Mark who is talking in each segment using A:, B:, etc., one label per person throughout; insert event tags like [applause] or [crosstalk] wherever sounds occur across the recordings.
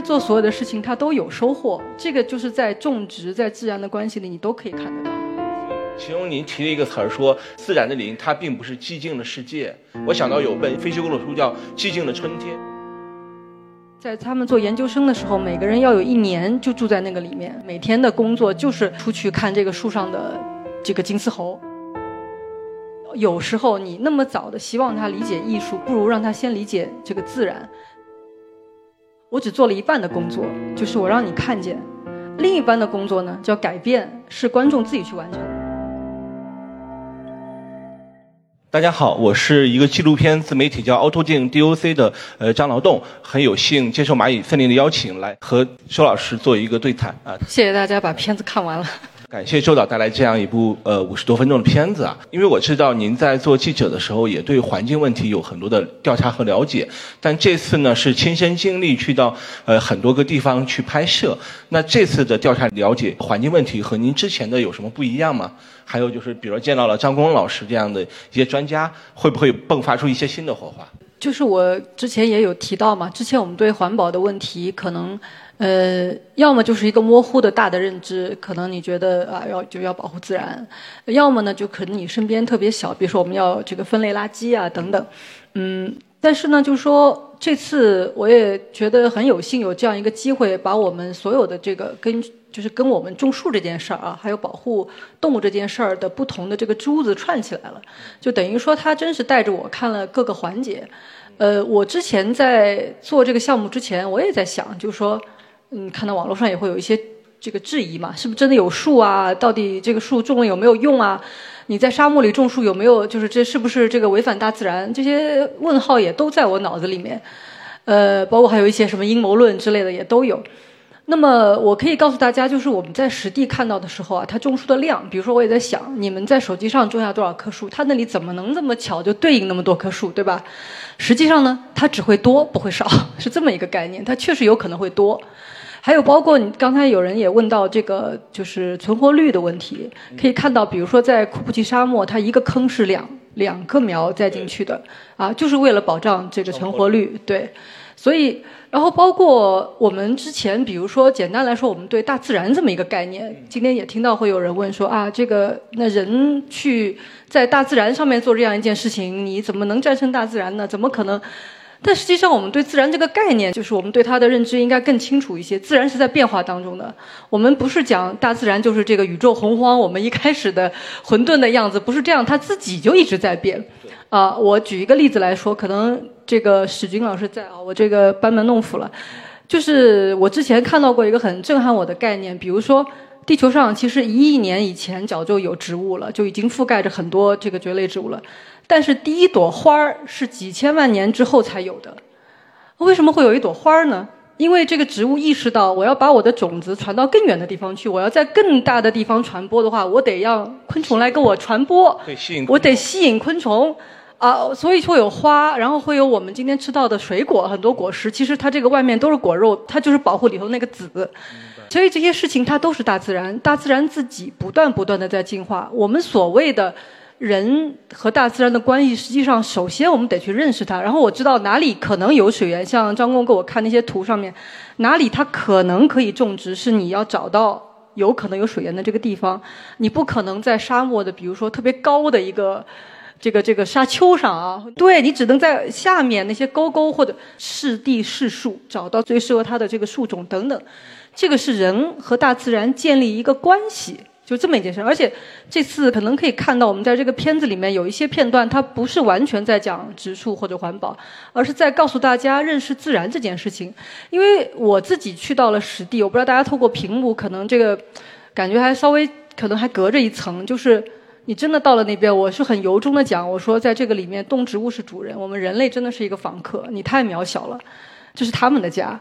A: 是做所有的事情他都有收获，这个就是在种植在自然的关系里，你都可以看得到。
B: 其中您提了一个词儿，说自然的林它并不是寂静的世界。我想到有本非虚构的书叫《寂静的春天》。
A: 在他们做研究生的时候，每个人要有一年就住在那个里面，每天的工作就是出去看这个树上的这个金丝猴。有时候你那么早的希望他理解艺术，不如让他先理解这个自然。我只做了一半的工作，就是我让你看见；另一半的工作呢，叫改变，是观众自己去完成。
B: 大家好，我是一个纪录片自媒体叫凹凸镜 DOC 的呃张劳动，很有幸接受蚂蚁森林的邀请，来和周老师做一个对谈啊。
A: 谢谢大家把片子看完了。
B: 感谢周导带来这样一部呃五十多分钟的片子啊，因为我知道您在做记者的时候也对环境问题有很多的调查和了解，但这次呢是亲身经历去到呃很多个地方去拍摄，那这次的调查了解环境问题和您之前的有什么不一样吗？还有就是，比如见到了张工老师这样的一些专家，会不会迸发出一些新的火花？
A: 就是我之前也有提到嘛，之前我们对环保的问题可能。呃，要么就是一个模糊的大的认知，可能你觉得啊要就要保护自然，要么呢就可能你身边特别小，比如说我们要这个分类垃圾啊等等，嗯，但是呢，就是说这次我也觉得很有幸有这样一个机会，把我们所有的这个跟就是跟我们种树这件事儿啊，还有保护动物这件事儿的不同的这个珠子串起来了，就等于说他真是带着我看了各个环节。呃，我之前在做这个项目之前，我也在想，就是说。嗯，看到网络上也会有一些这个质疑嘛，是不是真的有树啊？到底这个树种了有没有用啊？你在沙漠里种树有没有？就是这是不是这个违反大自然？这些问号也都在我脑子里面。呃，包括还有一些什么阴谋论之类的也都有。那么我可以告诉大家，就是我们在实地看到的时候啊，它种树的量，比如说我也在想，你们在手机上种下多少棵树，它那里怎么能这么巧就对应那么多棵树，对吧？实际上呢，它只会多不会少，[laughs] 是这么一个概念。它确实有可能会多。还有包括你刚才有人也问到这个就是存活率的问题，可以看到，比如说在库布齐沙漠，它一个坑是两两个苗栽进去的，啊，就是为了保障这个存活率，对。所以，然后包括我们之前，比如说简单来说，我们对大自然这么一个概念，今天也听到会有人问说啊，这个那人去在大自然上面做这样一件事情，你怎么能战胜大自然呢？怎么可能？但实际上，我们对自然这个概念，就是我们对它的认知应该更清楚一些。自然是在变化当中的，我们不是讲大自然就是这个宇宙洪荒，我们一开始的混沌的样子，不是这样，它自己就一直在变。啊，我举一个例子来说，可能这个史军老师在啊，我这个班门弄斧了。就是我之前看到过一个很震撼我的概念，比如说，地球上其实一亿年以前早就有植物了，就已经覆盖着很多这个蕨类植物了。但是第一朵花儿是几千万年之后才有的，为什么会有一朵花儿呢？因为这个植物意识到，我要把我的种子传到更远的地方去，我要在更大的地方传播的话，我得让昆虫来跟我传播，我得吸引昆虫。啊，所以说有花，然后会有我们今天吃到的水果，很多果实，其实它这个外面都是果肉，它就是保护里头那个籽，所以这些事情它都是大自然，大自然自己不断不断的在进化，我们所谓的。人和大自然的关系，实际上首先我们得去认识它。然后我知道哪里可能有水源，像张工给我看那些图上面，哪里它可能可以种植，是你要找到有可能有水源的这个地方。你不可能在沙漠的，比如说特别高的一个这个这个沙丘上啊，对你只能在下面那些沟沟或者是地是树找到最适合它的这个树种等等。这个是人和大自然建立一个关系。就这么一件事，而且这次可能可以看到，我们在这个片子里面有一些片段，它不是完全在讲植树或者环保，而是在告诉大家认识自然这件事情。因为我自己去到了实地，我不知道大家透过屏幕，可能这个感觉还稍微可能还隔着一层。就是你真的到了那边，我是很由衷的讲，我说在这个里面，动植物是主人，我们人类真的是一个访客，你太渺小了，这是他们的家。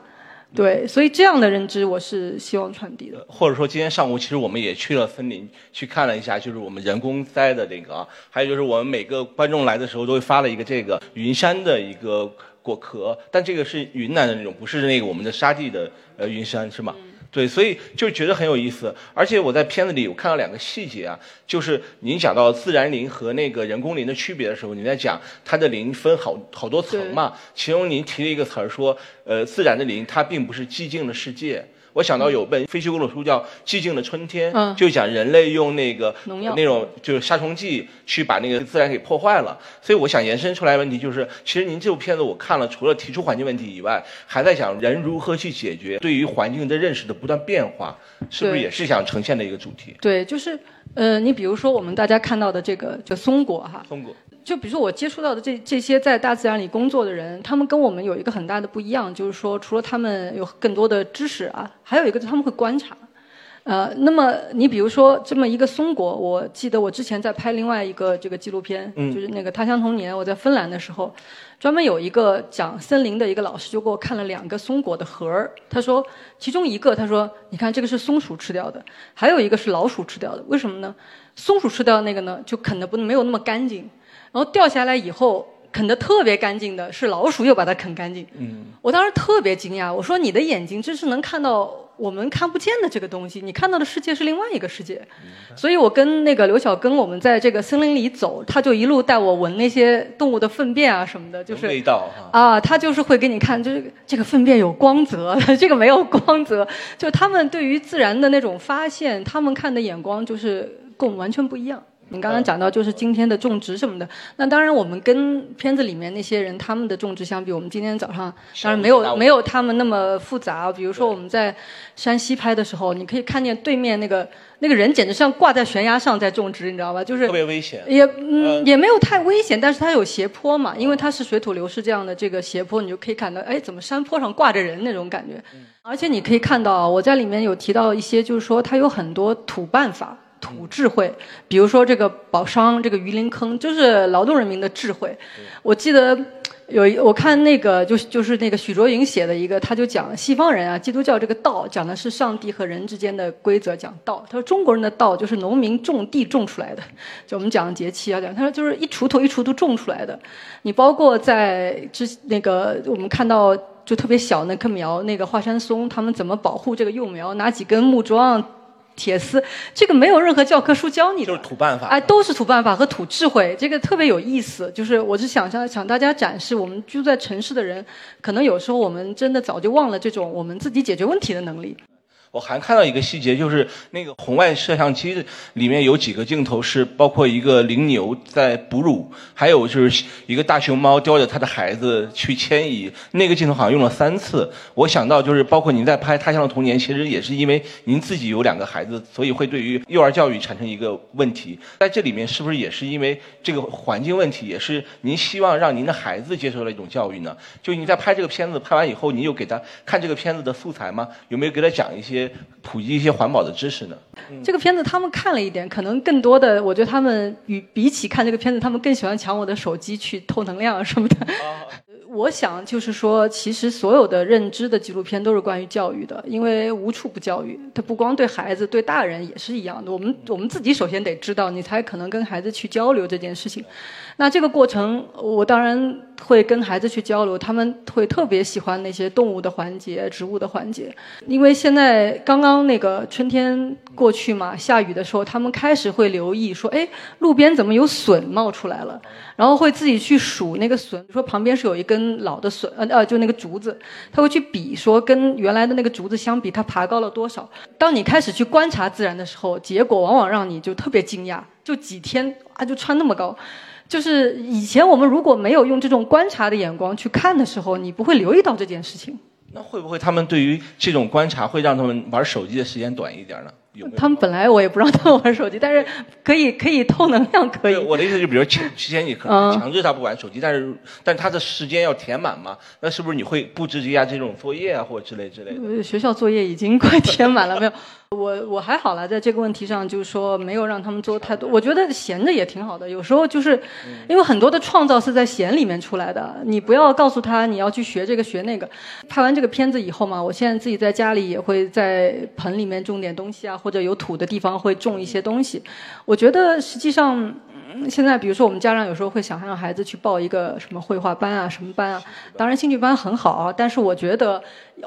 A: 对，所以这样的认知我是希望传递的。
B: 或者说，今天上午其实我们也去了森林，去看了一下，就是我们人工栽的那个啊，还有就是我们每个观众来的时候都会发了一个这个云杉的一个果壳，但这个是云南的那种，不是那个我们的沙地的呃云杉，是吗？对，所以就觉得很有意思。而且我在片子里我看到两个细节啊，就是您讲到自然林和那个人工林的区别的时候，你在讲它的林分好好多层嘛，其中您提了一个词儿说，呃，自然的林它并不是寂静的世界。我想到有本非虚构的书叫《寂静的春天》，就讲人类用那个农药那种就是杀虫剂去把那个自然给破坏了。所以我想延伸出来问题就是，其实您这部片子我看了，除了提出环境问题以外，还在讲人如何去解决对于环境的认识的不断变化，是不是也是想呈现的一个主题？
A: 对，就是呃，你比如说我们大家看到的这个就松果哈，
B: 松果。
A: 就比如说我接触到的这这些在大自然里工作的人，他们跟我们有一个很大的不一样，就是说除了他们有更多的知识啊，还有一个他们会观察。呃，那么你比如说这么一个松果，我记得我之前在拍另外一个这个纪录片，就是那个《他乡童年》，我在芬兰的时候，专门有一个讲森林的一个老师就给我看了两个松果的核儿，他说其中一个他说你看这个是松鼠吃掉的，还有一个是老鼠吃掉的，为什么呢？松鼠吃掉的那个呢就啃的不没有那么干净。然后掉下来以后啃得特别干净的是老鼠又把它啃干净。嗯，我当时特别惊讶，我说你的眼睛真是能看到我们看不见的这个东西，你看到的世界是另外一个世界。所以我跟那个刘晓根，我们在这个森林里走，他就一路带我闻那些动物的粪便啊什么的，就是
B: 味道哈。
A: 啊，他就是会给你看，就是这个粪便有光泽，[laughs] 这个没有光泽，就他们对于自然的那种发现，他们看的眼光就是跟我们完全不一样。你刚刚讲到就是今天的种植什么的，那当然我们跟片子里面那些人他们的种植相比，我们今天早上当然没有没有他们那么复杂。比如说我们在山西拍的时候，你可以看见对面那个那个人简直像挂在悬崖上在种植，你知道吧？就是
B: 特别危险。
A: 也嗯也没有太危险，但是它有斜坡嘛，因为它是水土流失这样的这个斜坡，你就可以看到，哎，怎么山坡上挂着人那种感觉。而且你可以看到，我在里面有提到一些，就是说它有很多土办法。土智慧，比如说这个宝商这个榆林坑，就是劳动人民的智慧。我记得有一我看那个就是就是那个许卓云写的一个，他就讲西方人啊，基督教这个道讲的是上帝和人之间的规则，讲道。他说中国人的道就是农民种地种出来的，就我们讲节气啊讲，他说就是一锄头一锄头种出来的。你包括在之那个我们看到就特别小那棵苗，那个华山松，他们怎么保护这个幼苗，拿几根木桩。铁丝，这个没有任何教科书教你的，
B: 就是土办法，
A: 哎，都是土办法和土智慧，这个特别有意思。就是我是想向想大家展示，我们住在城市的人，可能有时候我们真的早就忘了这种我们自己解决问题的能力。
B: 我还看到一个细节，就是那个红外摄像机里面有几个镜头是包括一个羚牛在哺乳，还有就是一个大熊猫叼着它的孩子去迁移。那个镜头好像用了三次。我想到就是包括您在拍《他乡的童年》，其实也是因为您自己有两个孩子，所以会对于幼儿教育产生一个问题。在这里面是不是也是因为这个环境问题，也是您希望让您的孩子接受的一种教育呢？就您在拍这个片子拍完以后，您有给他看这个片子的素材吗？有没有给他讲一些？普及一些环保的知识呢？
A: 这个片子他们看了一点，可能更多的，我觉得他们与比起看这个片子，他们更喜欢抢我的手机去偷能量什么的。[laughs] 我想就是说，其实所有的认知的纪录片都是关于教育的，因为无处不教育。它不光对孩子，对大人也是一样的。我们我们自己首先得知道，你才可能跟孩子去交流这件事情。那这个过程，我当然会跟孩子去交流，他们会特别喜欢那些动物的环节、植物的环节，因为现在刚刚那个春天过去嘛，下雨的时候，他们开始会留意说，哎，路边怎么有笋冒出来了？然后会自己去数那个笋，说旁边是有一根老的笋，呃呃，就那个竹子，他会去比说跟原来的那个竹子相比，它爬高了多少。当你开始去观察自然的时候，结果往往让你就特别惊讶，就几天啊就穿那么高，就是以前我们如果没有用这种观察的眼光去看的时候，你不会留意到这件事情。
B: 那会不会他们对于这种观察会让他们玩手机的时间短一点呢？
A: 他们本来我也不让他们玩手机，但是可以 [laughs] 可以偷能量，可以。
B: 我的意思就比如前之前你可能强制他不玩手机，但是但他的时间要填满嘛，那是不是你会布置一下这种作业啊，或者之类之类的？
A: 学校作业已经快填满了，没有。我我还好了，在这个问题上就是说没有让他们做太多。我觉得闲着也挺好的，有时候就是因为很多的创造是在闲里面出来的。你不要告诉他你要去学这个学那个。拍完这个片子以后嘛，我现在自己在家里也会在盆里面种点东西啊，或者有土的地方会种一些东西。我觉得实际上。现在比如说我们家长有时候会想让孩子去报一个什么绘画班啊，什么班啊，当然兴趣班很好啊，但是我觉得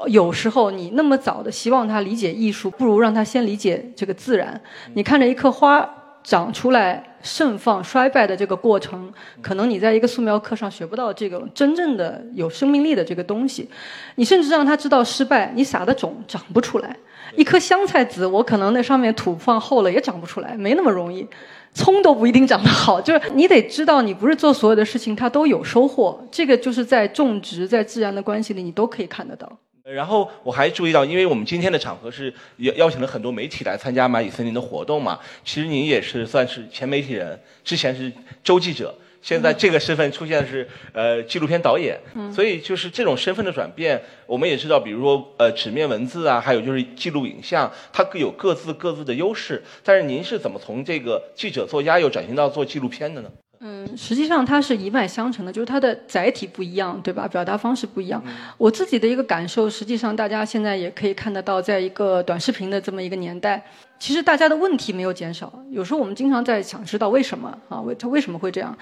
A: 有时候你那么早的希望他理解艺术，不如让他先理解这个自然。你看着一棵花长出来、盛放、衰败的这个过程，可能你在一个素描课上学不到这个真正的有生命力的这个东西。你甚至让他知道失败，你撒的种长不出来。一颗香菜籽，我可能那上面土放厚了也长不出来，没那么容易。葱都不一定长得好，[laughs] 就是你得知道，你不是做所有的事情它都有收获。这个就是在种植、在自然的关系里，你都可以看得到。
B: 然后我还注意到，因为我们今天的场合是邀邀请了很多媒体来参加蚂蚁森林的活动嘛，其实您也是算是前媒体人，之前是周记者。现在这个身份出现的是呃纪录片导演，所以就是这种身份的转变，我们也知道，比如说呃纸面文字啊，还有就是记录影像，它各有各自各自的优势。但是您是怎么从这个记者作家又转型到做纪录片的呢？
A: 嗯，实际上它是一脉相承的，就是它的载体不一样，对吧？表达方式不一样。我自己的一个感受，实际上大家现在也可以看得到，在一个短视频的这么一个年代，其实大家的问题没有减少。有时候我们经常在想知道为什么啊？为它为什么会这样？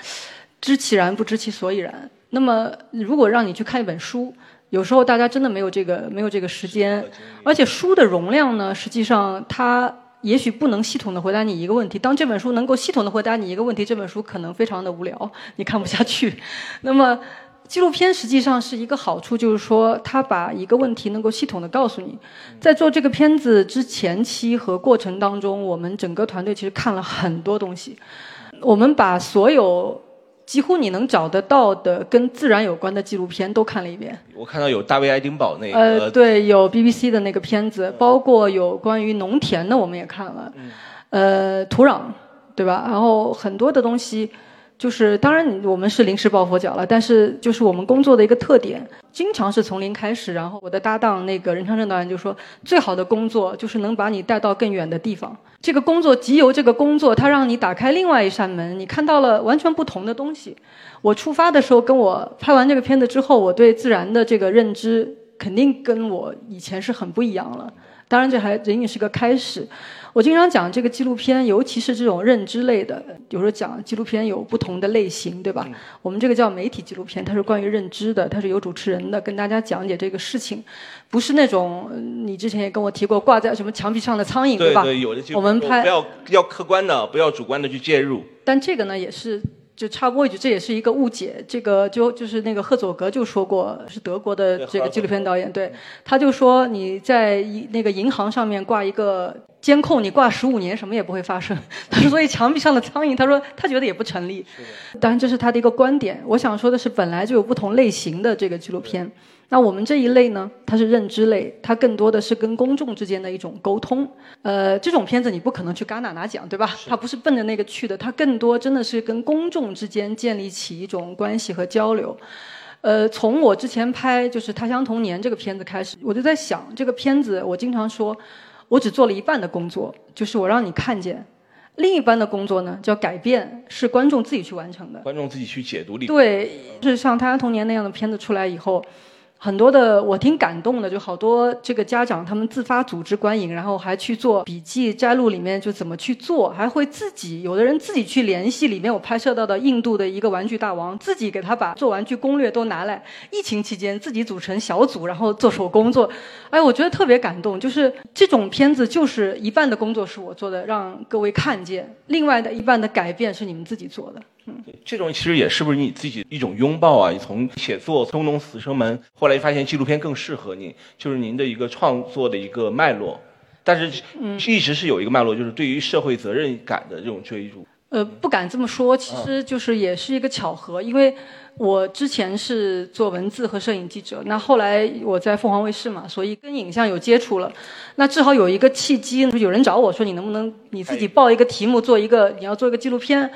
A: 知其然不知其所以然。那么如果让你去看一本书，有时候大家真的没有这个没有这个时间，而且书的容量呢，实际上它。也许不能系统的回答你一个问题。当这本书能够系统的回答你一个问题，这本书可能非常的无聊，你看不下去。[laughs] 那么，纪录片实际上是一个好处，就是说它把一个问题能够系统的告诉你。在做这个片子之前期和过程当中，我们整个团队其实看了很多东西，我们把所有。几乎你能找得到的跟自然有关的纪录片都看了一遍。
B: 我看到有大卫爱丁堡那个，
A: 呃，对，有 BBC 的那个片子，包括有关于农田的，我们也看了。呃，土壤，对吧？然后很多的东西。就是，当然，我们是临时抱佛脚了，但是就是我们工作的一个特点，经常是从零开始。然后我的搭档那个任昌正导演就说，最好的工作就是能把你带到更远的地方。这个工作，即由这个工作，它让你打开另外一扇门，你看到了完全不同的东西。我出发的时候，跟我拍完这个片子之后，我对自然的这个认知，肯定跟我以前是很不一样了。当然，这还仅仅是个开始。我经常讲这个纪录片，尤其是这种认知类的，有时候讲纪录片有不同的类型，对吧？我们这个叫媒体纪录片，它是关于认知的，它是有主持人的，跟大家讲解这个事情，不是那种你之前也跟我提过挂在什么墙壁上的苍蝇，
B: 对
A: 吧？
B: 对，有的
A: 我们拍
B: 不要要客观的，不要主观的去介入。
A: 但这个呢，也是。就插播一句，这也是一个误解。这个就就是那个赫佐格就说过，是德国的这个纪录片导演，对，他就说你在那个银行上面挂一个监控，你挂十五年什么也不会发生。[laughs] 他说，所以墙壁上的苍蝇，他说他觉得也不成立。当然这是他的一个观点。我想说的是，本来就有不同类型的这个纪录片。那我们这一类呢，它是认知类，它更多的是跟公众之间的一种沟通。呃，这种片子你不可能去戛纳拿奖，对吧？它不是奔着那个去的，它更多真的是跟公众之间建立起一种关系和交流。呃，从我之前拍就是《他乡童年》这个片子开始，我就在想，这个片子我经常说，我只做了一半的工作，就是我让你看见，另一半的工作呢叫改变，是观众自己去完成的。
B: 观众自己去解读里。
A: 对，就是像《他乡童年》那样的片子出来以后。很多的我挺感动的，就好多这个家长他们自发组织观影，然后还去做笔记摘录，里面就怎么去做，还会自己有的人自己去联系里面我拍摄到的印度的一个玩具大王，自己给他把做玩具攻略都拿来。疫情期间自己组成小组，然后做手工做，哎，我觉得特别感动。就是这种片子，就是一半的工作是我做的，让各位看见；另外的一半的改变是你们自己做的。
B: 这种其实也是不是你自己一种拥抱啊？你从写作《东东死生门》，后来发现纪录片更适合你，就是您的一个创作的一个脉络。但是一直是有一个脉络，就是对于社会责任感的这种追逐。
A: 呃，不敢这么说，其实就是也是一个巧合，因为我之前是做文字和摄影记者，那后来我在凤凰卫视嘛，所以跟影像有接触了。那正好有一个契机，有人找我说，你能不能你自己报一个题目，做一个你要做一个纪录片。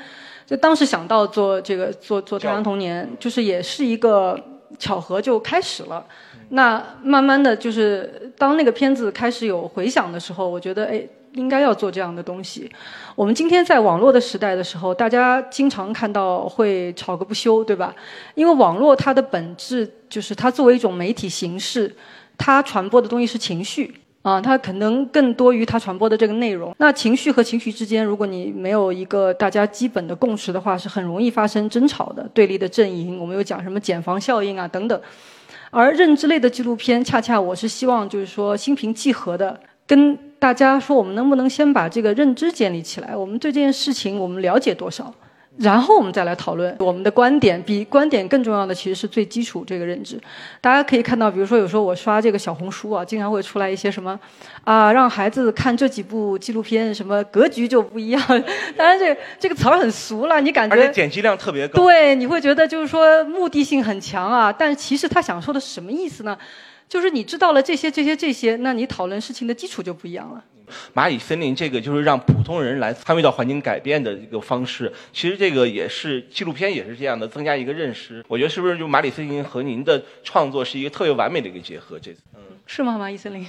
A: 就当时想到做这个做做太阳童年，就是也是一个巧合就开始了。那慢慢的就是当那个片子开始有回响的时候，我觉得哎应该要做这样的东西。我们今天在网络的时代的时候，大家经常看到会吵个不休，对吧？因为网络它的本质就是它作为一种媒体形式，它传播的东西是情绪。啊，它可能更多于它传播的这个内容。那情绪和情绪之间，如果你没有一个大家基本的共识的话，是很容易发生争吵的，对立的阵营。我们有讲什么减防效应啊等等。而认知类的纪录片，恰恰我是希望就是说心平气和的跟大家说，我们能不能先把这个认知建立起来？我们对这件事情我们了解多少？然后我们再来讨论我们的观点，比观点更重要的其实是最基础这个认知。大家可以看到，比如说有时候我刷这个小红书啊，经常会出来一些什么啊，让孩子看这几部纪录片，什么格局就不一样。[laughs] 当然这这个词儿很俗了，你感觉
B: 而且点击量特别高。
A: 对，你会觉得就是说目的性很强啊，但其实他想说的是什么意思呢？就是你知道了这些这些这些，那你讨论事情的基础就不一样了。
B: 蚂蚁森林这个就是让普通人来参与到环境改变的一个方式，其实这个也是纪录片也是这样的，增加一个认识。我觉得是不是就蚂蚁森林和您的创作是一个特别完美的一个结合？这次，嗯，
A: 是吗？蚂蚁森林。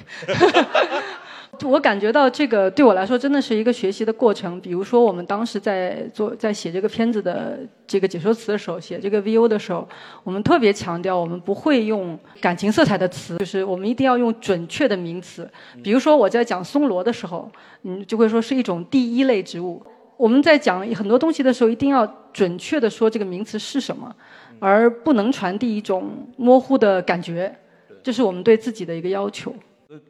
A: 我感觉到这个对我来说真的是一个学习的过程。比如说，我们当时在做在写这个片子的这个解说词的时候，写这个 VO 的时候，我们特别强调，我们不会用感情色彩的词，就是我们一定要用准确的名词。比如说，我在讲松萝的时候，嗯，就会说是一种第一类植物。我们在讲很多东西的时候，一定要准确的说这个名词是什么，而不能传递一种模糊的感觉。这是我们对自己的一个要求。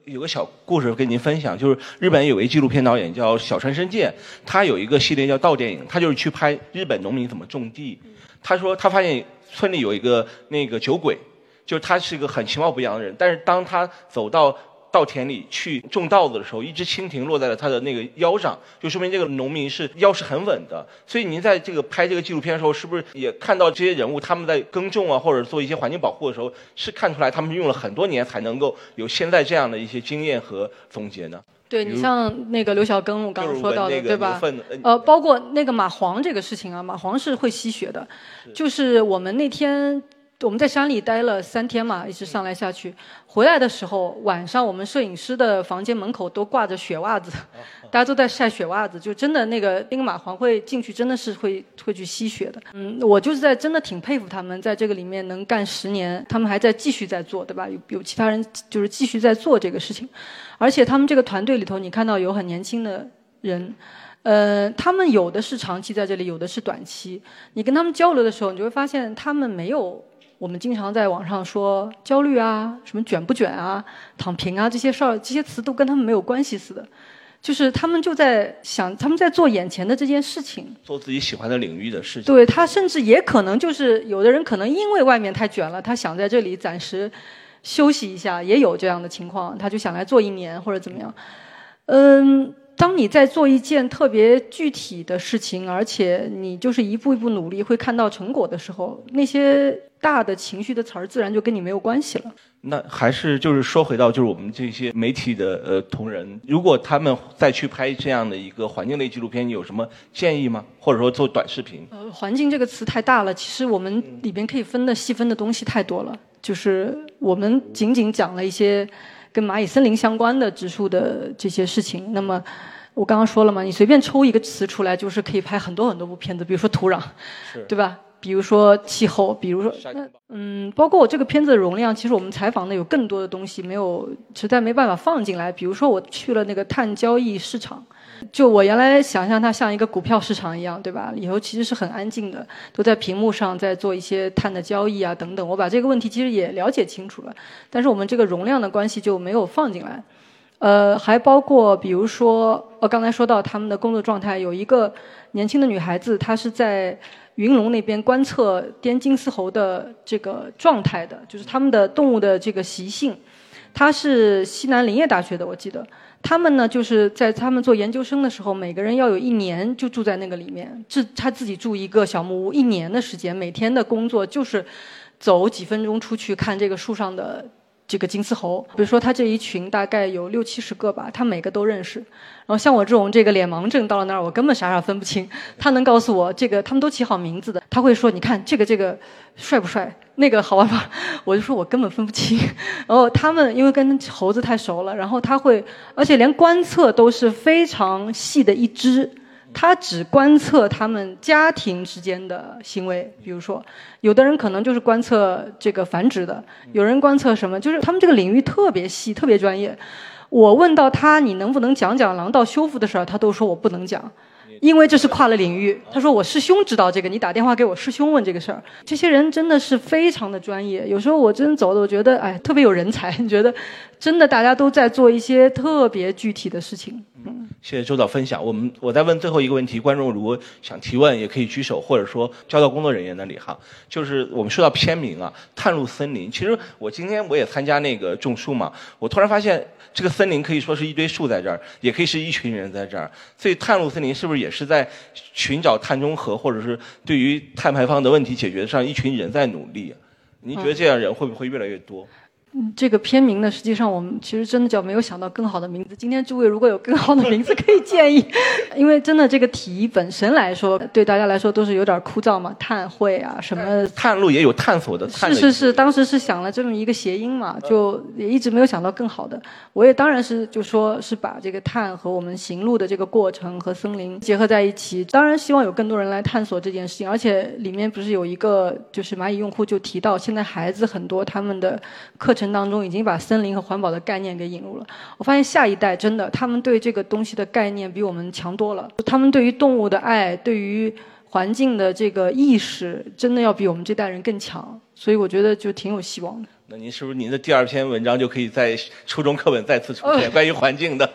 B: 有个小故事跟您分享，就是日本有一纪录片导演叫小川伸介，他有一个系列叫《稻电影》，他就是去拍日本农民怎么种地。他说他发现村里有一个那个酒鬼，就是他是一个很其貌不扬的人，但是当他走到稻田里去种稻子的时候，一只蜻蜓落在了他的那个腰上，就说明这个农民是腰是很稳的。所以您在这个拍这个纪录片的时候，是不是也看到这些人物他们在耕种啊，或者做一些环境保护的时候，是看出来他们用了很多年才能够有现在这样的一些经验和总结呢？
A: 对你像那个刘小根，我刚刚说到的，对吧？
B: 呃
A: 呃，包括那个蚂蟥这个事情啊，蚂蟥是会吸血的，就是我们那天。我们在山里待了三天嘛，一直上来下去。回来的时候，晚上我们摄影师的房间门口都挂着雪袜子，大家都在晒雪袜子，就真的那个那个蚂蟥会进去，真的是会会去吸血的。嗯，我就是在真的挺佩服他们，在这个里面能干十年，他们还在继续在做，对吧？有有其他人就是继续在做这个事情，而且他们这个团队里头，你看到有很年轻的人，呃，他们有的是长期在这里，有的是短期。你跟他们交流的时候，你就会发现他们没有。我们经常在网上说焦虑啊，什么卷不卷啊，躺平啊这些事儿，这些词都跟他们没有关系似的，就是他们就在想，他们在做眼前的这件事情，
B: 做自己喜欢的领域的事情。
A: 对他甚至也可能就是有的人可能因为外面太卷了，他想在这里暂时休息一下，也有这样的情况，他就想来做一年或者怎么样，嗯。当你在做一件特别具体的事情，而且你就是一步一步努力，会看到成果的时候，那些大的情绪的词儿自然就跟你没有关系了。
B: 那还是就是说回到就是我们这些媒体的呃同仁，如果他们再去拍这样的一个环境类纪录片，你有什么建议吗？或者说做短视频？
A: 呃，环境这个词太大了，其实我们里边可以分的细分的东西太多了。就是我们仅仅讲了一些。跟蚂蚁森林相关的植树的这些事情，那么我刚刚说了嘛，你随便抽一个词出来，就是可以拍很多很多部片子。比如说土壤，对吧？比如说气候，比如说嗯，包括我这个片子的容量，其实我们采访的有更多的东西没有，实在没办法放进来。比如说我去了那个碳交易市场。就我原来想象它像一个股票市场一样，对吧？里头其实是很安静的，都在屏幕上在做一些碳的交易啊等等。我把这个问题其实也了解清楚了，但是我们这个容量的关系就没有放进来。呃，还包括比如说，我刚才说到他们的工作状态，有一个年轻的女孩子，她是在云龙那边观测滇金丝猴的这个状态的，就是他们的动物的这个习性。她是西南林业大学的，我记得。他们呢，就是在他们做研究生的时候，每个人要有一年就住在那个里面，自他自己住一个小木屋，一年的时间，每天的工作就是走几分钟出去看这个树上的。这个金丝猴，比如说他这一群大概有六七十个吧，他每个都认识。然后像我这种这个脸盲症到了那儿，我根本傻傻分不清。他能告诉我这个，他们都起好名字的。他会说：“你看这个这个帅不帅？那个好玩吧？” [laughs] 我就说我根本分不清。[laughs] 然后他们因为跟猴子太熟了，然后他会，而且连观测都是非常细的一只。他只观测他们家庭之间的行为，比如说，有的人可能就是观测这个繁殖的，有人观测什么，就是他们这个领域特别细、特别专业。我问到他你能不能讲讲廊道修复的事儿，他都说我不能讲。因为这是跨了领域，他说我师兄知道这个，你打电话给我师兄问这个事儿。这些人真的是非常的专业，有时候我真走的，我觉得哎，特别有人才。[laughs] 你觉得，真的大家都在做一些特别具体的事情。
B: 嗯，谢谢周导分享。我们我再问最后一个问题，观众如果想提问也可以举手，或者说交到工作人员那里哈。就是我们说到片名啊，《探路森林》。其实我今天我也参加那个种树嘛，我突然发现。这个森林可以说是一堆树在这儿，也可以是一群人在这儿。所以探路森林是不是也是在寻找碳中和，或者是对于碳排放的问题解决上，一群人在努力？您觉得这样人会不会越来越多？
A: 这个片名呢，实际上我们其实真的叫没有想到更好的名字。今天诸位如果有更好的名字可以建议，[laughs] 因为真的这个题本身来说，对大家来说都是有点枯燥嘛。探会啊，什么
B: 探路也有探索的。
A: 是是是，当时是想了这么一个谐音嘛，就也一直没有想到更好的。我也当然是就说是把这个探和我们行路的这个过程和森林结合在一起。当然希望有更多人来探索这件事情，而且里面不是有一个就是蚂蚁用户就提到，现在孩子很多他们的课程。当中已经把森林和环保的概念给引入了。我发现下一代真的，他们对这个东西的概念比我们强多了。他们对于动物的爱，对于环境的这个意识，真的要比我们这代人更强。所以我觉得就挺有希望的。
B: 那您是不是您的第二篇文章就可以在初中课本再次出现关于环境的？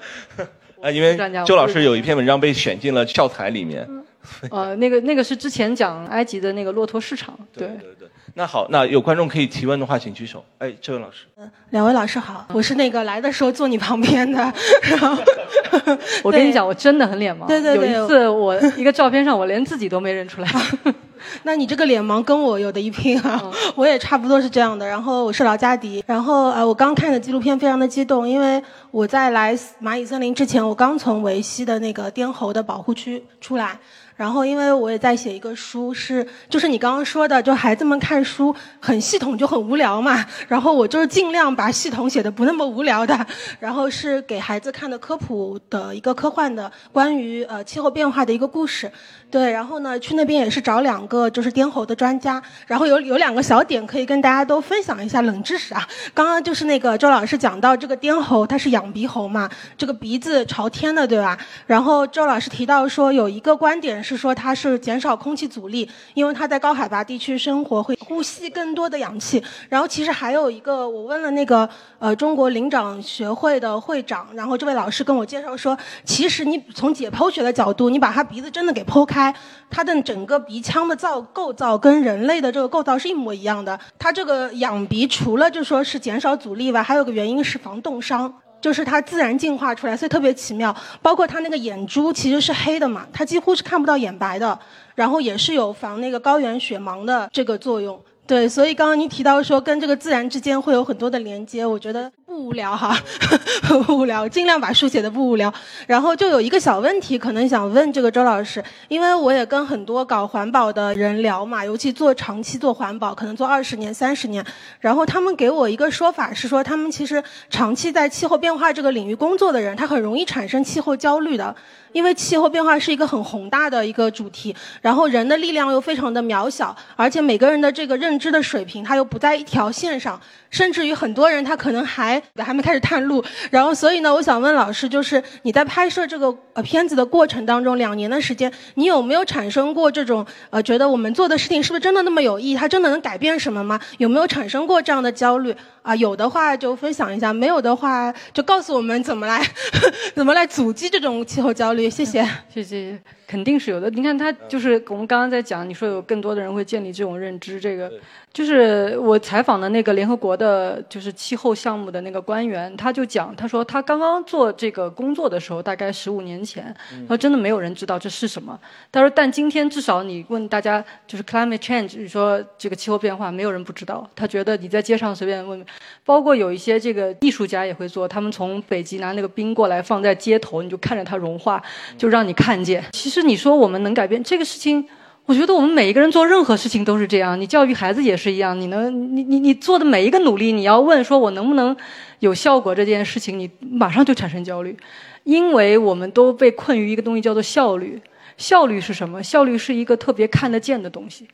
B: 啊，[laughs] 因为周老师有一篇文章被选进了教材里面。[laughs]
A: 呃，那个那个是之前讲埃及的那个骆驼市场。
B: 对对对。那好，那有观众可以提问的话，请举手。哎，这位老师。
C: 嗯，两位老师好，我是那个来的时候坐你旁边的。然后，[laughs]
A: 我跟你讲，我真的很脸盲。
C: 对对
A: 对。有一次，我一个照片上，我连自己都没认出来。[laughs] [laughs]
C: 那你这个脸盲跟我有的一拼啊！[laughs] 我也差不多是这样的。然后我是劳加迪。然后呃，我刚看的纪录片非常的激动，因为我在来蚂蚁森林之前，我刚从维西的那个滇猴的保护区出来。然后，因为我也在写一个书，是就是你刚刚说的，就孩子们看书很系统就很无聊嘛。然后我就是尽量把系统写的不那么无聊的。然后是给孩子看的科普的一个科幻的关于呃气候变化的一个故事。对，然后呢去那边也是找两个个就是滇猴的专家。然后有有两个小点可以跟大家都分享一下冷知识啊。刚刚就是那个周老师讲到这个滇猴它是仰鼻猴嘛，这个鼻子朝天的对吧？然后周老师提到说有一个观点。是说它是减少空气阻力，因为它在高海拔地区生活会呼吸更多的氧气。然后其实还有一个，我问了那个呃中国灵长学会的会长，然后这位老师跟我介绍说，其实你从解剖学的角度，你把它鼻子真的给剖开，它的整个鼻腔的造构造跟人类的这个构造是一模一样的。它这个仰鼻除了就说是减少阻力外，还有个原因是防冻伤。就是它自然进化出来，所以特别奇妙。包括它那个眼珠其实是黑的嘛，它几乎是看不到眼白的，然后也是有防那个高原雪盲的这个作用。对，所以刚刚您提到说跟这个自然之间会有很多的连接，我觉得不无聊哈，[laughs] 不无聊，尽量把书写的不无聊。然后就有一个小问题，可能想问这个周老师，因为我也跟很多搞环保的人聊嘛，尤其做长期做环保，可能做二十年、三十年，然后他们给我一个说法是说，他们其实长期在气候变化这个领域工作的人，他很容易产生气候焦虑的。因为气候变化是一个很宏大的一个主题，然后人的力量又非常的渺小，而且每个人的这个认知的水平它又不在一条线上，甚至于很多人他可能还还没开始探路。然后，所以呢，我想问老师，就是你在拍摄这个呃片子的过程当中，两年的时间，你有没有产生过这种呃觉得我们做的事情是不是真的那么有意义？它真的能改变什么吗？有没有产生过这样的焦虑？啊，有的话就分享一下，没有的话就告诉我们怎么来 [laughs] 怎么来阻击这种气候焦虑。谢谢，
A: 谢谢，肯定是有的。你看，他就是我们刚刚在讲，你说有更多的人会建立这种认知，这个。就是我采访的那个联合国的，就是气候项目的那个官员，他就讲，他说他刚刚做这个工作的时候，大概十五年前，他说真的没有人知道这是什么。他说，但今天至少你问大家，就是 climate change，你说这个气候变化，没有人不知道。他觉得你在街上随便问，包括有一些这个艺术家也会做，他们从北极拿那个冰过来放在街头，你就看着它融化，就让你看见。其实你说我们能改变这个事情。我觉得我们每一个人做任何事情都是这样，你教育孩子也是一样。你能，你你你做的每一个努力，你要问说我能不能有效果这件事情，你马上就产生焦虑，因为我们都被困于一个东西叫做效率。效率是什么？效率是一个特别看得见的东西。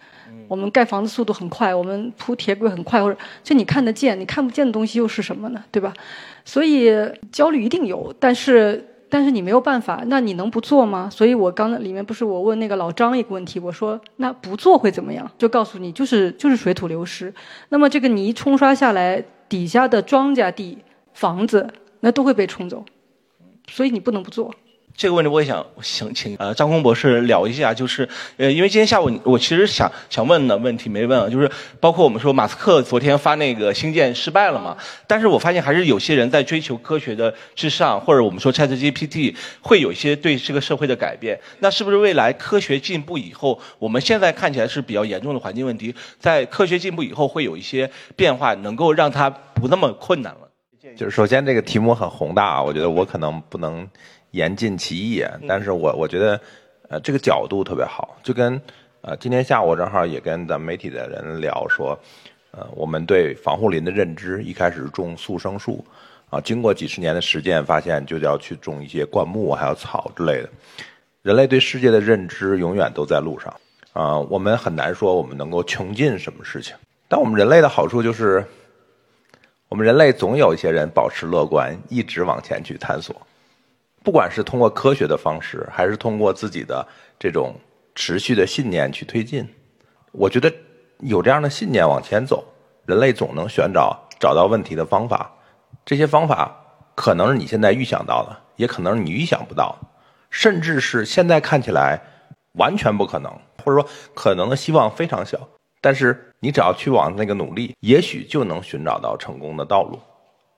A: 我们盖房子速度很快，我们铺铁轨很快，或者就你看得见，你看不见的东西又是什么呢？对吧？所以焦虑一定有，但是但是你没有办法，那你能不做吗？所以我刚里面不是我问那个老张一个问题，我说那不做会怎么样？就告诉你，就是就是水土流失。那么这个泥冲刷下来，底下的庄稼地、房子那都会被冲走，所以你不能不做。
B: 这个问题我也想想请呃张工博士聊一下，就是呃因为今天下午我其实想想问的问题没问啊，就是包括我们说马斯克昨天发那个星舰失败了嘛，但是我发现还是有些人在追求科学的至上，或者我们说 ChatGPT 会有一些对这个社会的改变。那是不是未来科学进步以后，我们现在看起来是比较严重的环境问题，在科学进步以后会有一些变化，能够让它不那么困难了？
D: 就是首先这个题目很宏大啊，我觉得我可能不能。言尽其意，但是我我觉得，呃，这个角度特别好，就跟呃，今天下午正好也跟咱们媒体的人聊说，呃，我们对防护林的认知一开始种速生树，啊，经过几十年的实践，发现就要去种一些灌木，还有草之类的。人类对世界的认知永远都在路上，啊，我们很难说我们能够穷尽什么事情，但我们人类的好处就是，我们人类总有一些人保持乐观，一直往前去探索。不管是通过科学的方式，还是通过自己的这种持续的信念去推进，我觉得有这样的信念往前走，人类总能寻找找到问题的方法。这些方法可能是你现在预想到的，也可能是你预想不到，甚至是现在看起来完全不可能，或者说可能的希望非常小。但是你只要去往那个努力，也许就能寻找到成功的道路。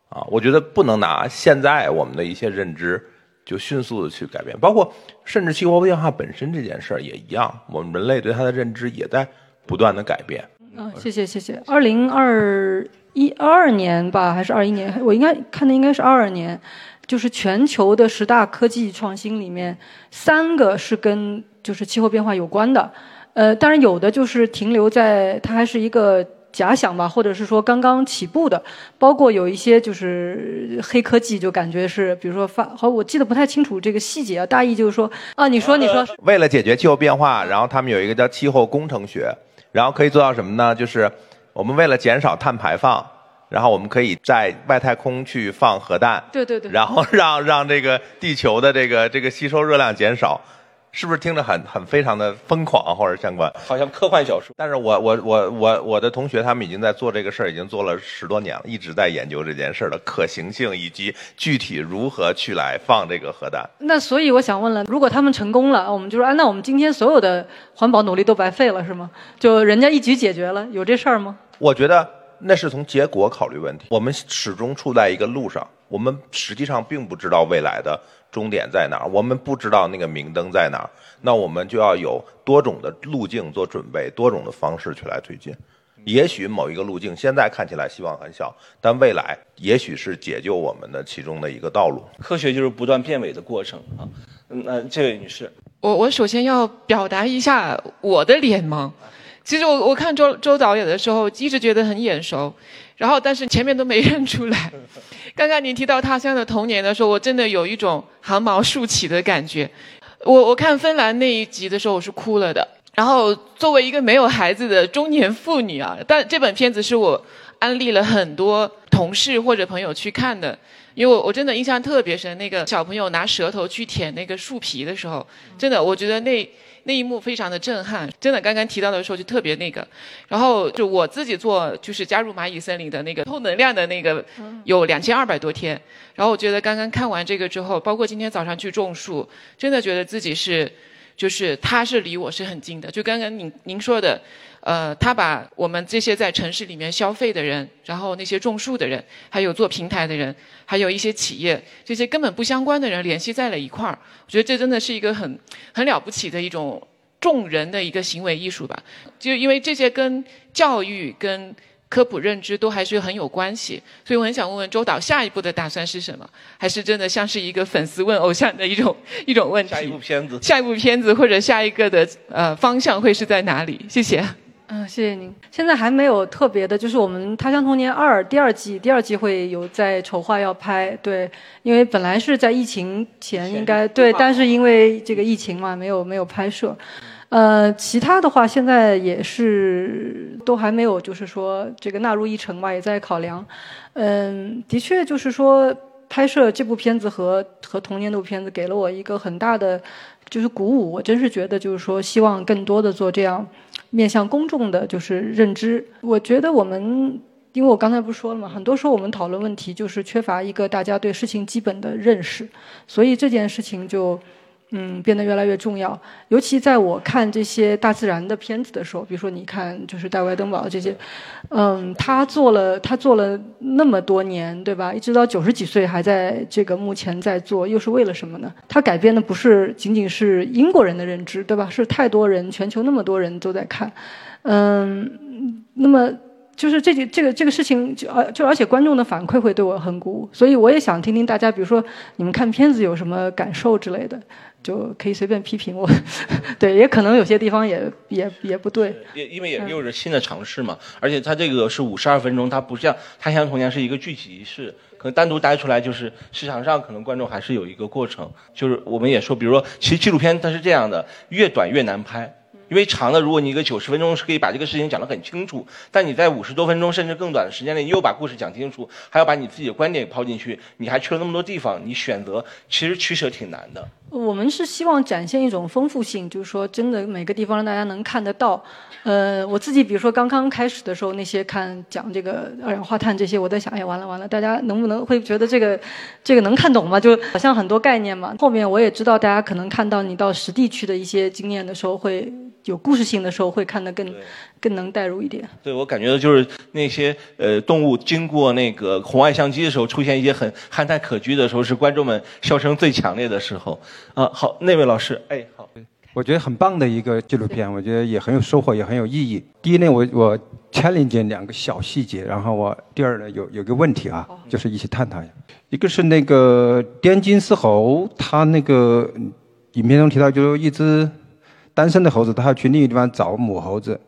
D: 啊，我觉得不能拿现在我们的一些认知。就迅速的去改变，包括甚至气候变化本身这件事儿也一样，我们人类对它的认知也在不断的改变。
A: 啊，谢谢谢谢。二零二一二二年吧，还是二一年？我应该看的应该是二二年，就是全球的十大科技创新里面，三个是跟就是气候变化有关的。呃，当然有的就是停留在它还是一个。假想吧，或者是说刚刚起步的，包括有一些就是黑科技，就感觉是，比如说发，好，我记得不太清楚这个细节啊，大意就是说，啊，你说你说，
D: 为了解决气候变化，然后他们有一个叫气候工程学，然后可以做到什么呢？就是我们为了减少碳排放，然后我们可以在外太空去放核弹，
A: 对对对，
D: 然后让让这个地球的这个这个吸收热量减少。是不是听着很很非常的疯狂或者相关？
B: 好像科幻小说。
D: 但是我我我我我的同学他们已经在做这个事儿，已经做了十多年了，一直在研究这件事儿的可行性以及具体如何去来放这个核弹。
A: 那所以我想问了，如果他们成功了，我们就说，哎，那我们今天所有的环保努力都白费了，是吗？就人家一举解决了，有这事儿吗？
D: 我觉得那是从结果考虑问题。我们始终处在一个路上，我们实际上并不知道未来的。终点在哪儿？我们不知道那个明灯在哪儿，那我们就要有多种的路径做准备，多种的方式去来推进。也许某一个路径现在看起来希望很小，但未来也许是解救我们的其中的一个道路。
B: 科学就是不断变伪的过程啊。那这位女士，
E: 我我首先要表达一下我的脸盲。其实我我看周周导演的时候，一直觉得很眼熟，然后但是前面都没认出来。[laughs] 刚刚您提到他乡的童年的时候，我真的有一种汗毛竖起的感觉。我我看芬兰那一集的时候，我是哭了的。然后作为一个没有孩子的中年妇女啊，但这本片子是我安利了很多同事或者朋友去看的，因为我我真的印象特别深。那个小朋友拿舌头去舔那个树皮的时候，真的我觉得那。那一幕非常的震撼，真的，刚刚提到的时候就特别那个。然后就我自己做，就是加入蚂蚁森林的那个透能量的那个，有两千二百多天。然后我觉得刚刚看完这个之后，包括今天早上去种树，真的觉得自己是，就是他是离我是很近的。就刚刚您您说的。呃，他把我们这些在城市里面消费的人，然后那些种树的人，还有做平台的人，还有一些企业，这些根本不相关的人联系在了一块儿。我觉得这真的是一个很很了不起的一种众人的一个行为艺术吧。就因为这些跟教育跟。科普认知都还是很有关系，所以我很想问问周导，下一步的打算是什么？还是真的像是一个粉丝问偶像的一种一种问题？
B: 下一部片子，
E: 下一部片子或者下一个的呃方向会是在哪里？谢谢。
A: 嗯，谢谢您。现在还没有特别的，就是我们《他乡童年二》第二季，第二季会有在筹划要拍。对，因为本来是在疫情前应该对，但是因为这个疫情嘛，没有没有拍摄。呃，其他的话现在也是都还没有，就是说这个纳入议程吧，也在考量。嗯，的确就是说拍摄这部片子和和童年那部片子给了我一个很大的就是鼓舞。我真是觉得就是说希望更多的做这样。面向公众的就是认知，我觉得我们，因为我刚才不是说了嘛，很多时候我们讨论问题就是缺乏一个大家对事情基本的认识，所以这件事情就，嗯，变得越来越重要。尤其在我看这些大自然的片子的时候，比如说你看就是《大外登堡》这些，嗯，他做了他做了那么多年，对吧？一直到九十几岁还在这个目前在做，又是为了什么呢？他改变的不是仅仅是英国人的认知，对吧？是太多人，全球那么多人都在看，嗯，那么就是这个这个这个事情，就而就而且观众的反馈会对我很鼓舞，所以我也想听听大家，比如说你们看片子有什么感受之类的。就可以随便批评我，[laughs] 对，也可能有些地方也也也不对。
B: 也因为也又是新的尝试嘛，而且它这个是五十二分钟，它不像《他乡童年》是一个剧集仪式，可能单独带出来就是市场上可能观众还是有一个过程。就是我们也说，比如说，其实纪录片它是这样的，越短越难拍。因为长的，如果你一个九十分钟是可以把这个事情讲得很清楚，但你在五十多分钟甚至更短的时间内，你又把故事讲清楚，还要把你自己的观点抛进去，你还去了那么多地方，你选择其实取舍挺难的。
A: 我们是希望展现一种丰富性，就是说真的每个地方让大家能看得到。呃，我自己比如说刚刚开始的时候，那些看讲这个二氧化碳这些，我在想，哎，完了完了，大家能不能会觉得这个这个能看懂吗？就好像很多概念嘛。后面我也知道，大家可能看到你到实地去的一些经验的时候会。有故事性的时候会看得更更能带入一点。
B: 对我感觉到就是那些呃动物经过那个红外相机的时候，出现一些很憨态可掬的时候，是观众们笑声最强烈的时候。啊，好，那位老师，哎，好，
F: 我觉得很棒的一个纪录片，我觉得也很有收获，也很有意义。第一呢，我我 challenge 两个小细节，然后我第二呢有有个问题啊，就是一起探讨一下。一个是那个滇金丝猴，它那个影片中提到，就是一只。单身的猴子，他要去另一个地方找母猴子。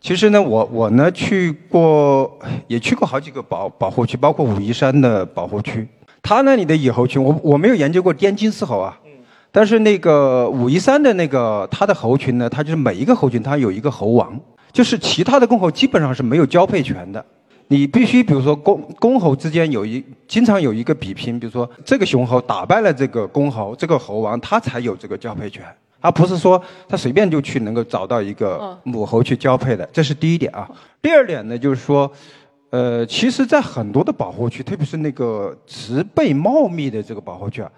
F: 其实呢，我我呢去过，也去过好几个保保护区，包括武夷山的保护区。他那里的野猴群，我我没有研究过滇金丝猴啊。但是那个武夷山的那个它的猴群呢，它就是每一个猴群它有一个猴王，就是其他的公猴基本上是没有交配权的。你必须比如说公公猴之间有一经常有一个比拼，比如说这个雄猴打败了这个公猴，这个猴王他才有这个交配权。而不是说他随便就去能够找到一个母猴去交配的，这是第一点啊。第二点呢，就是说，呃，其实，在很多的保护区，特别是那个植被茂密的这个保护区啊，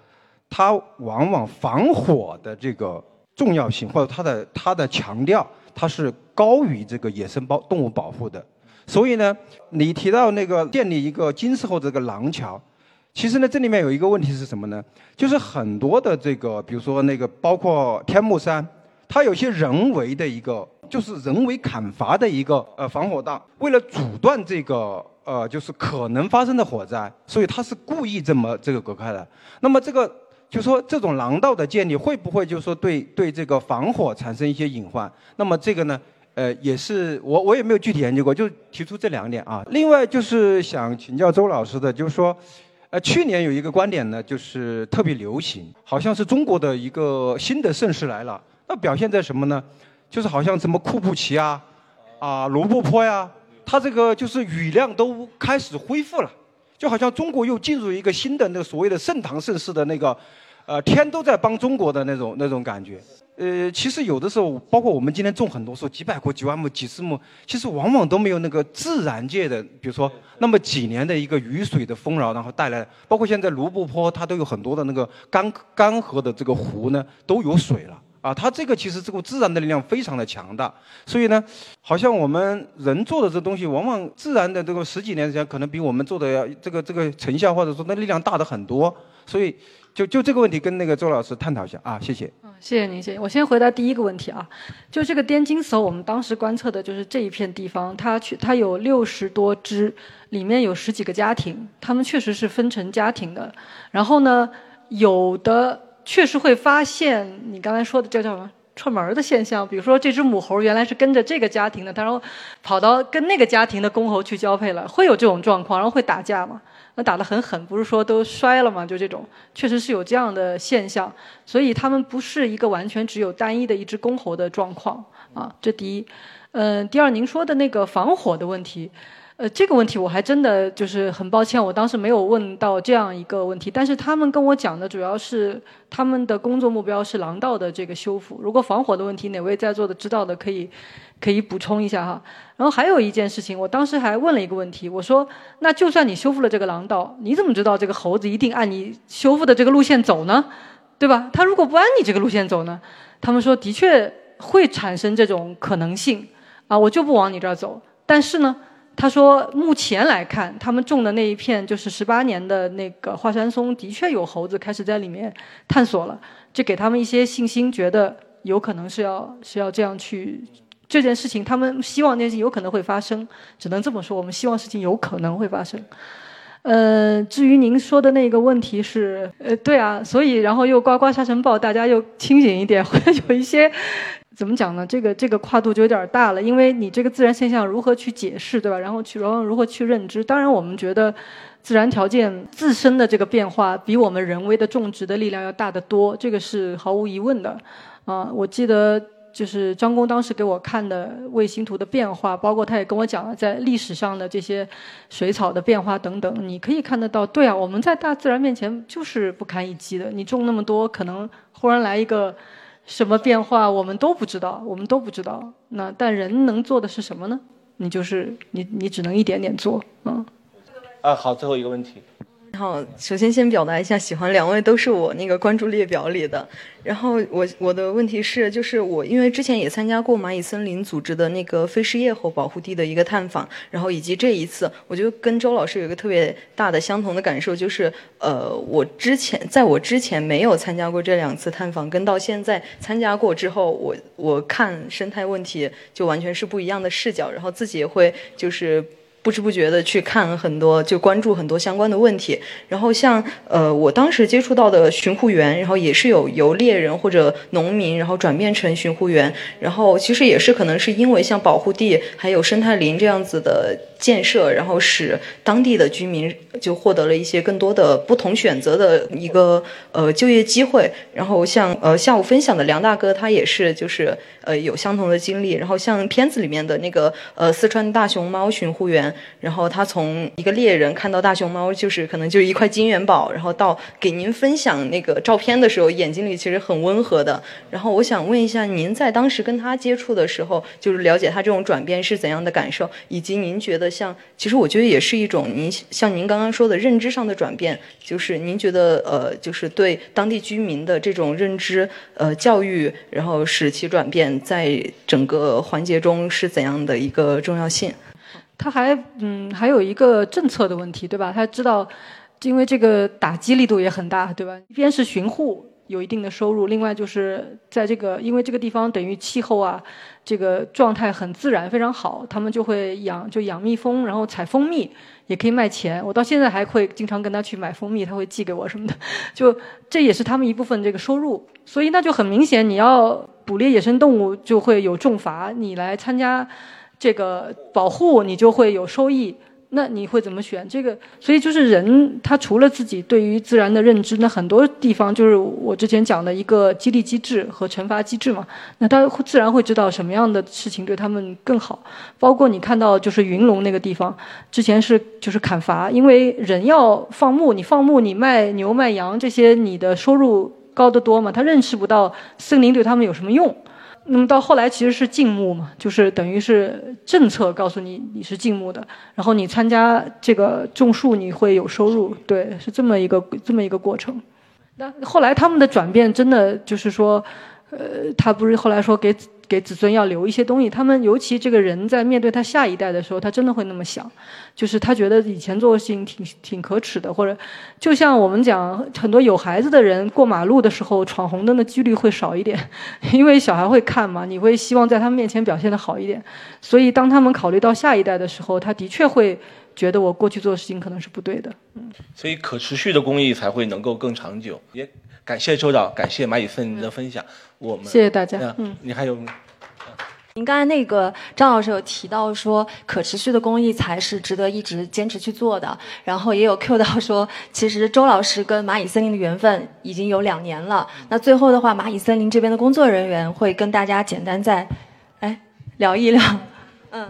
F: 它往往防火的这个重要性，或者它的它的强调，它是高于这个野生保动物保护的。所以呢，你提到那个建立一个金丝猴这个廊桥。其实呢，这里面有一个问题是什么呢？就是很多的这个，比如说那个，包括天目山，它有些人为的一个，就是人为砍伐的一个呃防火道，为了阻断这个呃就是可能发生的火灾，所以它是故意这么这个隔开的。那么这个就说这种廊道的建立，会不会就是说对对这个防火产生一些隐患？那么这个呢，呃，也是我我也没有具体研究过，就提出这两点啊。另外就是想请教周老师的，就是说。呃，去年有一个观点呢，就是特别流行，好像是中国的一个新的盛世来了。那表现在什么呢？就是好像什么库布齐啊，啊罗布泊呀，它这个就是雨量都开始恢复了，就好像中国又进入一个新的那个所谓的盛唐盛世的那个，呃，天都在帮中国的那种那种感觉。呃，其实有的时候，包括我们今天种很多树，几百棵、几万亩、几十亩，其实往往都没有那个自然界的，比如说那么几年的一个雨水的丰饶，然后带来，包括现在卢布泊，它都有很多的那个干干涸的这个湖呢，都有水了啊。它这个其实这个自然的力量非常的强大，所以呢，好像我们人做的这东西，往往自然的这个十几年时间，可能比我们做的要这个这个成效或者说那力量大的很多，所以。就就这个问题跟那个周老师探讨一下啊，谢谢。
A: 嗯，谢谢您，谢谢。我先回答第一个问题啊，就这个滇金丝猴，我们当时观测的就是这一片地方，它去它有六十多只，里面有十几个家庭，他们确实是分成家庭的。然后呢，有的确实会发现你刚才说的叫叫什么串门的现象，比如说这只母猴原来是跟着这个家庭的，它然后跑到跟那个家庭的公猴去交配了，会有这种状况，然后会打架嘛？那打得很狠，不是说都摔了吗？就这种，确实是有这样的现象，所以他们不是一个完全只有单一的一只公猴的状况啊。这第一，嗯，第二，您说的那个防火的问题。呃，这个问题我还真的就是很抱歉，我当时没有问到这样一个问题。但是他们跟我讲的主要是他们的工作目标是廊道的这个修复。如果防火的问题，哪位在座的知道的可以可以补充一下哈。然后还有一件事情，我当时还问了一个问题，我说：那就算你修复了这个廊道，你怎么知道这个猴子一定按你修复的这个路线走呢？对吧？他如果不按你这个路线走呢？他们说的确会产生这种可能性啊，我就不往你这儿走。但是呢？他说，目前来看，他们种的那一片就是十八年的那个华山松，的确有猴子开始在里面探索了，就给他们一些信心，觉得有可能是要是要这样去这件事情，他们希望那件事情有可能会发生，只能这么说，我们希望事情有可能会发生。呃，至于您说的那个问题是，呃，对啊，所以然后又呱呱沙尘暴，大家又清醒一点，会 [laughs] 有一些。怎么讲呢？这个这个跨度就有点大了，因为你这个自然现象如何去解释，对吧？然后去然后如何去认知？当然，我们觉得自然条件自身的这个变化比我们人为的种植的力量要大得多，这个是毫无疑问的。啊，我记得就是张工当时给我看的卫星图的变化，包括他也跟我讲了在历史上的这些水草的变化等等，你可以看得到，对啊，我们在大自然面前就是不堪一击的。你种那么多，可能忽然来一个。什么变化我们都不知道，我们都不知道。那但人能做的是什么呢？你就是你，你只能一点点做，嗯。
B: 啊，好，最后一个问题。
G: 好，首先先表达一下喜欢，两位都是我那个关注列表里的。然后我我的问题是，就是我因为之前也参加过蚂蚁森林组织的那个飞狮叶猴保护地的一个探访，然后以及这一次，我觉得跟周老师有一个特别大的相同的感受，就是呃，我之前在我之前没有参加过这两次探访，跟到现在参加过之后，我我看生态问题就完全是不一样的视角，然后自己也会就是。不知不觉的去看很多，就关注很多相关的问题。然后像呃，我当时接触到的巡护员，然后也是有由猎人或者农民，然后转变成巡护员。然后其实也是可能是因为像保护地还有生态林这样子的建设，然后使当地的居民就获得了一些更多的不同选择的一个呃就业机会。然后像呃下午分享的梁大哥，他也是就是呃有相同的经历。然后像片子里面的那个呃四川大熊猫巡护员。然后他从一个猎人看到大熊猫，就是可能就是一块金元宝，然后到给您分享那个照片的时候，眼睛里其实很温和的。然后我想问一下，您在当时跟他接触的时候，就是了解他这种转变是怎样的感受，以及您觉得像，其实我觉得也是一种您像您刚刚说的认知上的转变，就是您觉得呃，就是对当地居民的这种认知呃教育，然后使其转变，在整个环节中是怎样的一个重要性？
A: 他还嗯还有一个政策的问题，对吧？他知道，因为这个打击力度也很大，对吧？一边是巡护有一定的收入，另外就是在这个因为这个地方等于气候啊，这个状态很自然非常好，他们就会养就养蜜蜂，然后采蜂蜜也可以卖钱。我到现在还会经常跟他去买蜂蜜，他会寄给我什么的，[laughs] 就这也是他们一部分这个收入。所以那就很明显，你要捕猎野生动物就会有重罚，你来参加。这个保护你就会有收益，那你会怎么选？这个，所以就是人他除了自己对于自然的认知，那很多地方就是我之前讲的一个激励机制和惩罚机制嘛。那他自然会知道什么样的事情对他们更好。包括你看到就是云龙那个地方，之前是就是砍伐，因为人要放牧，你放牧你卖牛卖羊这些，你的收入高得多嘛。他认识不到森林对他们有什么用。那么到后来其实是禁牧嘛，就是等于是政策告诉你你是禁牧的，然后你参加这个种树你会有收入，对，是这么一个这么一个过程。那后来他们的转变真的就是说，呃，他不是后来说给。给子孙要留一些东西，他们尤其这个人在面对他下一代的时候，他真的会那么想，就是他觉得以前做的事情挺挺可耻的，或者就像我们讲，很多有孩子的人过马路的时候闯红灯的几率会少一点，[laughs] 因为小孩会看嘛，你会希望在他们面前表现的好一点，所以当他们考虑到下一代的时候，他的确会觉得我过去做的事情可能是不对的，
B: 嗯，所以可持续的公益才会能够更长久，也。感谢周导，感谢蚂蚁森林的分享。我们
A: 谢谢大家
B: 嗯
A: 嗯，
B: 你还有
H: 您刚才那个张老师有提到说，可持续的公益才是值得一直坚持去做的，然后也有 Q 到说，其实周老师跟蚂蚁森林的缘分已经有两年了。那最后的话，蚂蚁森林这边的工作人员会跟大家简单再，哎，聊一聊。嗯，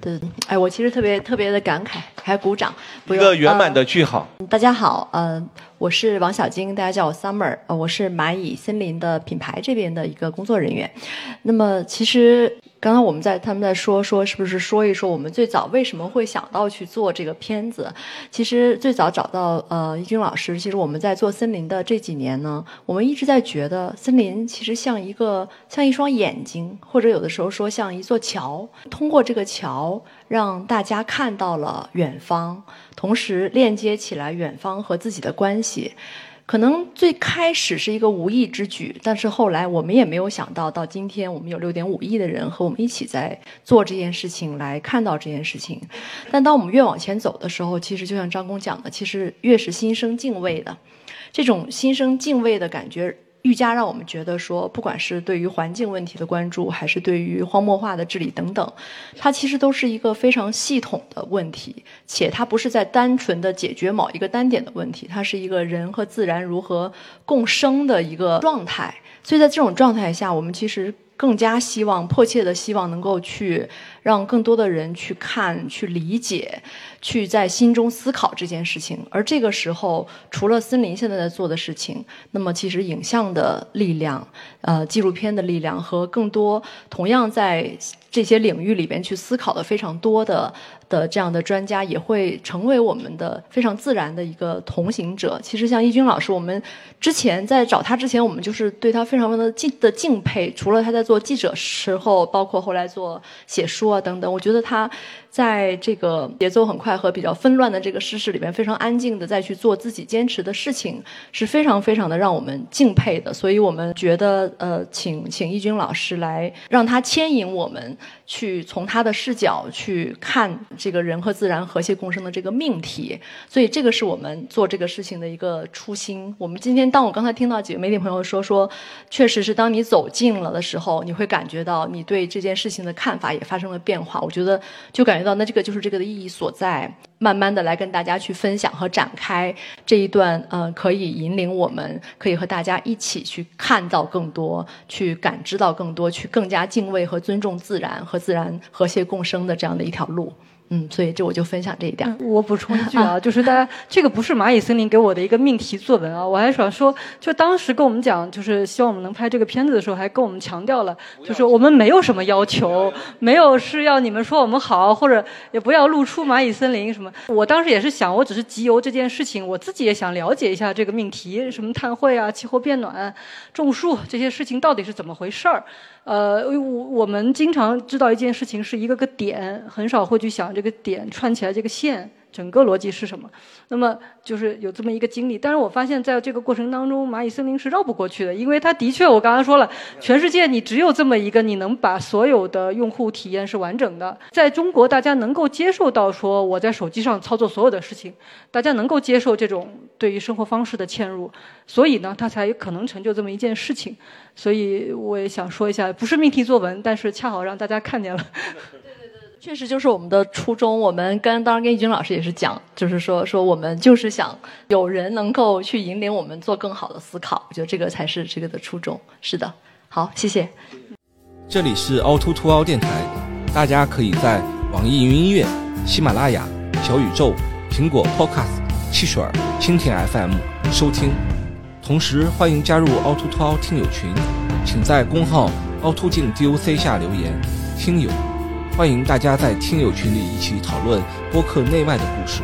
I: 对，哎，我其实特别特别的感慨，还鼓掌，不
B: 一个圆满
I: 呃
B: 的句号。
I: 大家好，呃，我是王小晶，大家叫我 Summer，呃，我是蚂蚁森林的品牌这边的一个工作人员。那么，其实刚刚我们在他们在说说，是不是说一说我们最早为什么会想到去做这个片子？其实最早找到呃易军老师，其实我们在做森林的这几年呢，我们一直在觉得森林其实像一个像一双眼睛，或者有的时候说像一座桥，通过这个桥让大家看到了远方，同时链接起来远方和自己的关系。可能最开始是一个无意之举，但是后来我们也没有想到，到今天我们有六点五亿的人和我们一起在做这件事情，来看到这件事情。但当我们越往前走的时候，其实就像张工讲的，其实越是心生敬畏的。这种心生敬畏的感觉，愈加让我们觉得说，不管是对于环境问题的关注，还是对于荒漠化的治理等等，它其实都是一个非常系统的问题，且它不是在单纯的解决某一个单点的问题，它是一个人和自然如何共生的一个状态。所以在这种状态下，我们其实更加希望、迫切的希望能够去让更多的人去看、去理解、去在心中思考这件事情。而这个时候，除了森林现在在做的事情，那么其实影像的力量、呃纪录片的力量和更多同样在这些领域里边去思考的非常多的的这样的专家，也会成为我们的非常自然的一个同行者。其实像易军老师，我们之前在找他之前，我们就是对他非常的敬的敬佩。除了他在做记者时候，包括后来做写书啊等等，我觉得他在这个节奏很快和比较纷乱的这个世事里面，非常安静的再去做自己坚持的事情，是非常非常的让我们敬佩的。所以我们觉得，呃，请请易军老师来让他牵引我们去从他的视角去看这个人和自然和谐共生的这个命题。所以这个是我们做这个事情的一个初心。我们今天，当我刚才听到几个媒体朋友说说，确实是当你走近了的时候，你会感觉到你对这件事情的看法也发生了变化。我觉得就感觉到，那这个就是这个的意义所在。慢慢的来跟大家去分享和展开这一段，呃，可以引领我们，可以和大家一起去看到更多，去感知到更多，去更加敬畏和尊重自然和自然和谐共生的这样的一条路。嗯，所以这我就分享这一点。
A: 我补充一句啊，[laughs] 就是大家这个不是蚂蚁森林给我的一个命题作文啊，我还想说，就当时跟我们讲，就是希望我们能拍这个片子的时候，还跟我们强调了，就是我们没有什么要求，没有是要你们说我们好，或者也不要露出蚂蚁森林什么。我当时也是想，我只是集邮这件事情，我自己也想了解一下这个命题，什么碳汇啊、气候变暖、种树这些事情到底是怎么回事儿。呃，我我们经常知道一件事情是一个个点，很少会去想这个点串起来这个线，整个逻辑是什么。那么就是有这么一个经历，但是我发现在这个过程当中，蚂蚁森林是绕不过去的，因为它的确，我刚刚说了，全世界你只有这么一个，你能把所有的用户体验是完整的。在中国，大家能够接受到说我在手机上操作所有的事情，大家能够接受这种对于生活方式的嵌入，所以呢，它才有可能成就这么一件事情。所以我也想说一下，不是命题作文，但是恰好让大家看见了。
I: 确实就是我们的初衷。我们跟当然跟易军老师也是讲，就是说说我们就是想有人能够去引领我们做更好的思考。我觉得这个才是这个的初衷。是的，好，谢谢。
J: 这里是凹凸凸凹电台，大家可以在网易云音乐、喜马拉雅、小宇宙、苹果 Podcast、汽水儿、蜻蜓 FM 收听。同时欢迎加入凹凸凸凹听友群，请在公号凹凸镜 DOC 下留言。听友，欢迎大家在听友群里一起讨论播客内外的故事。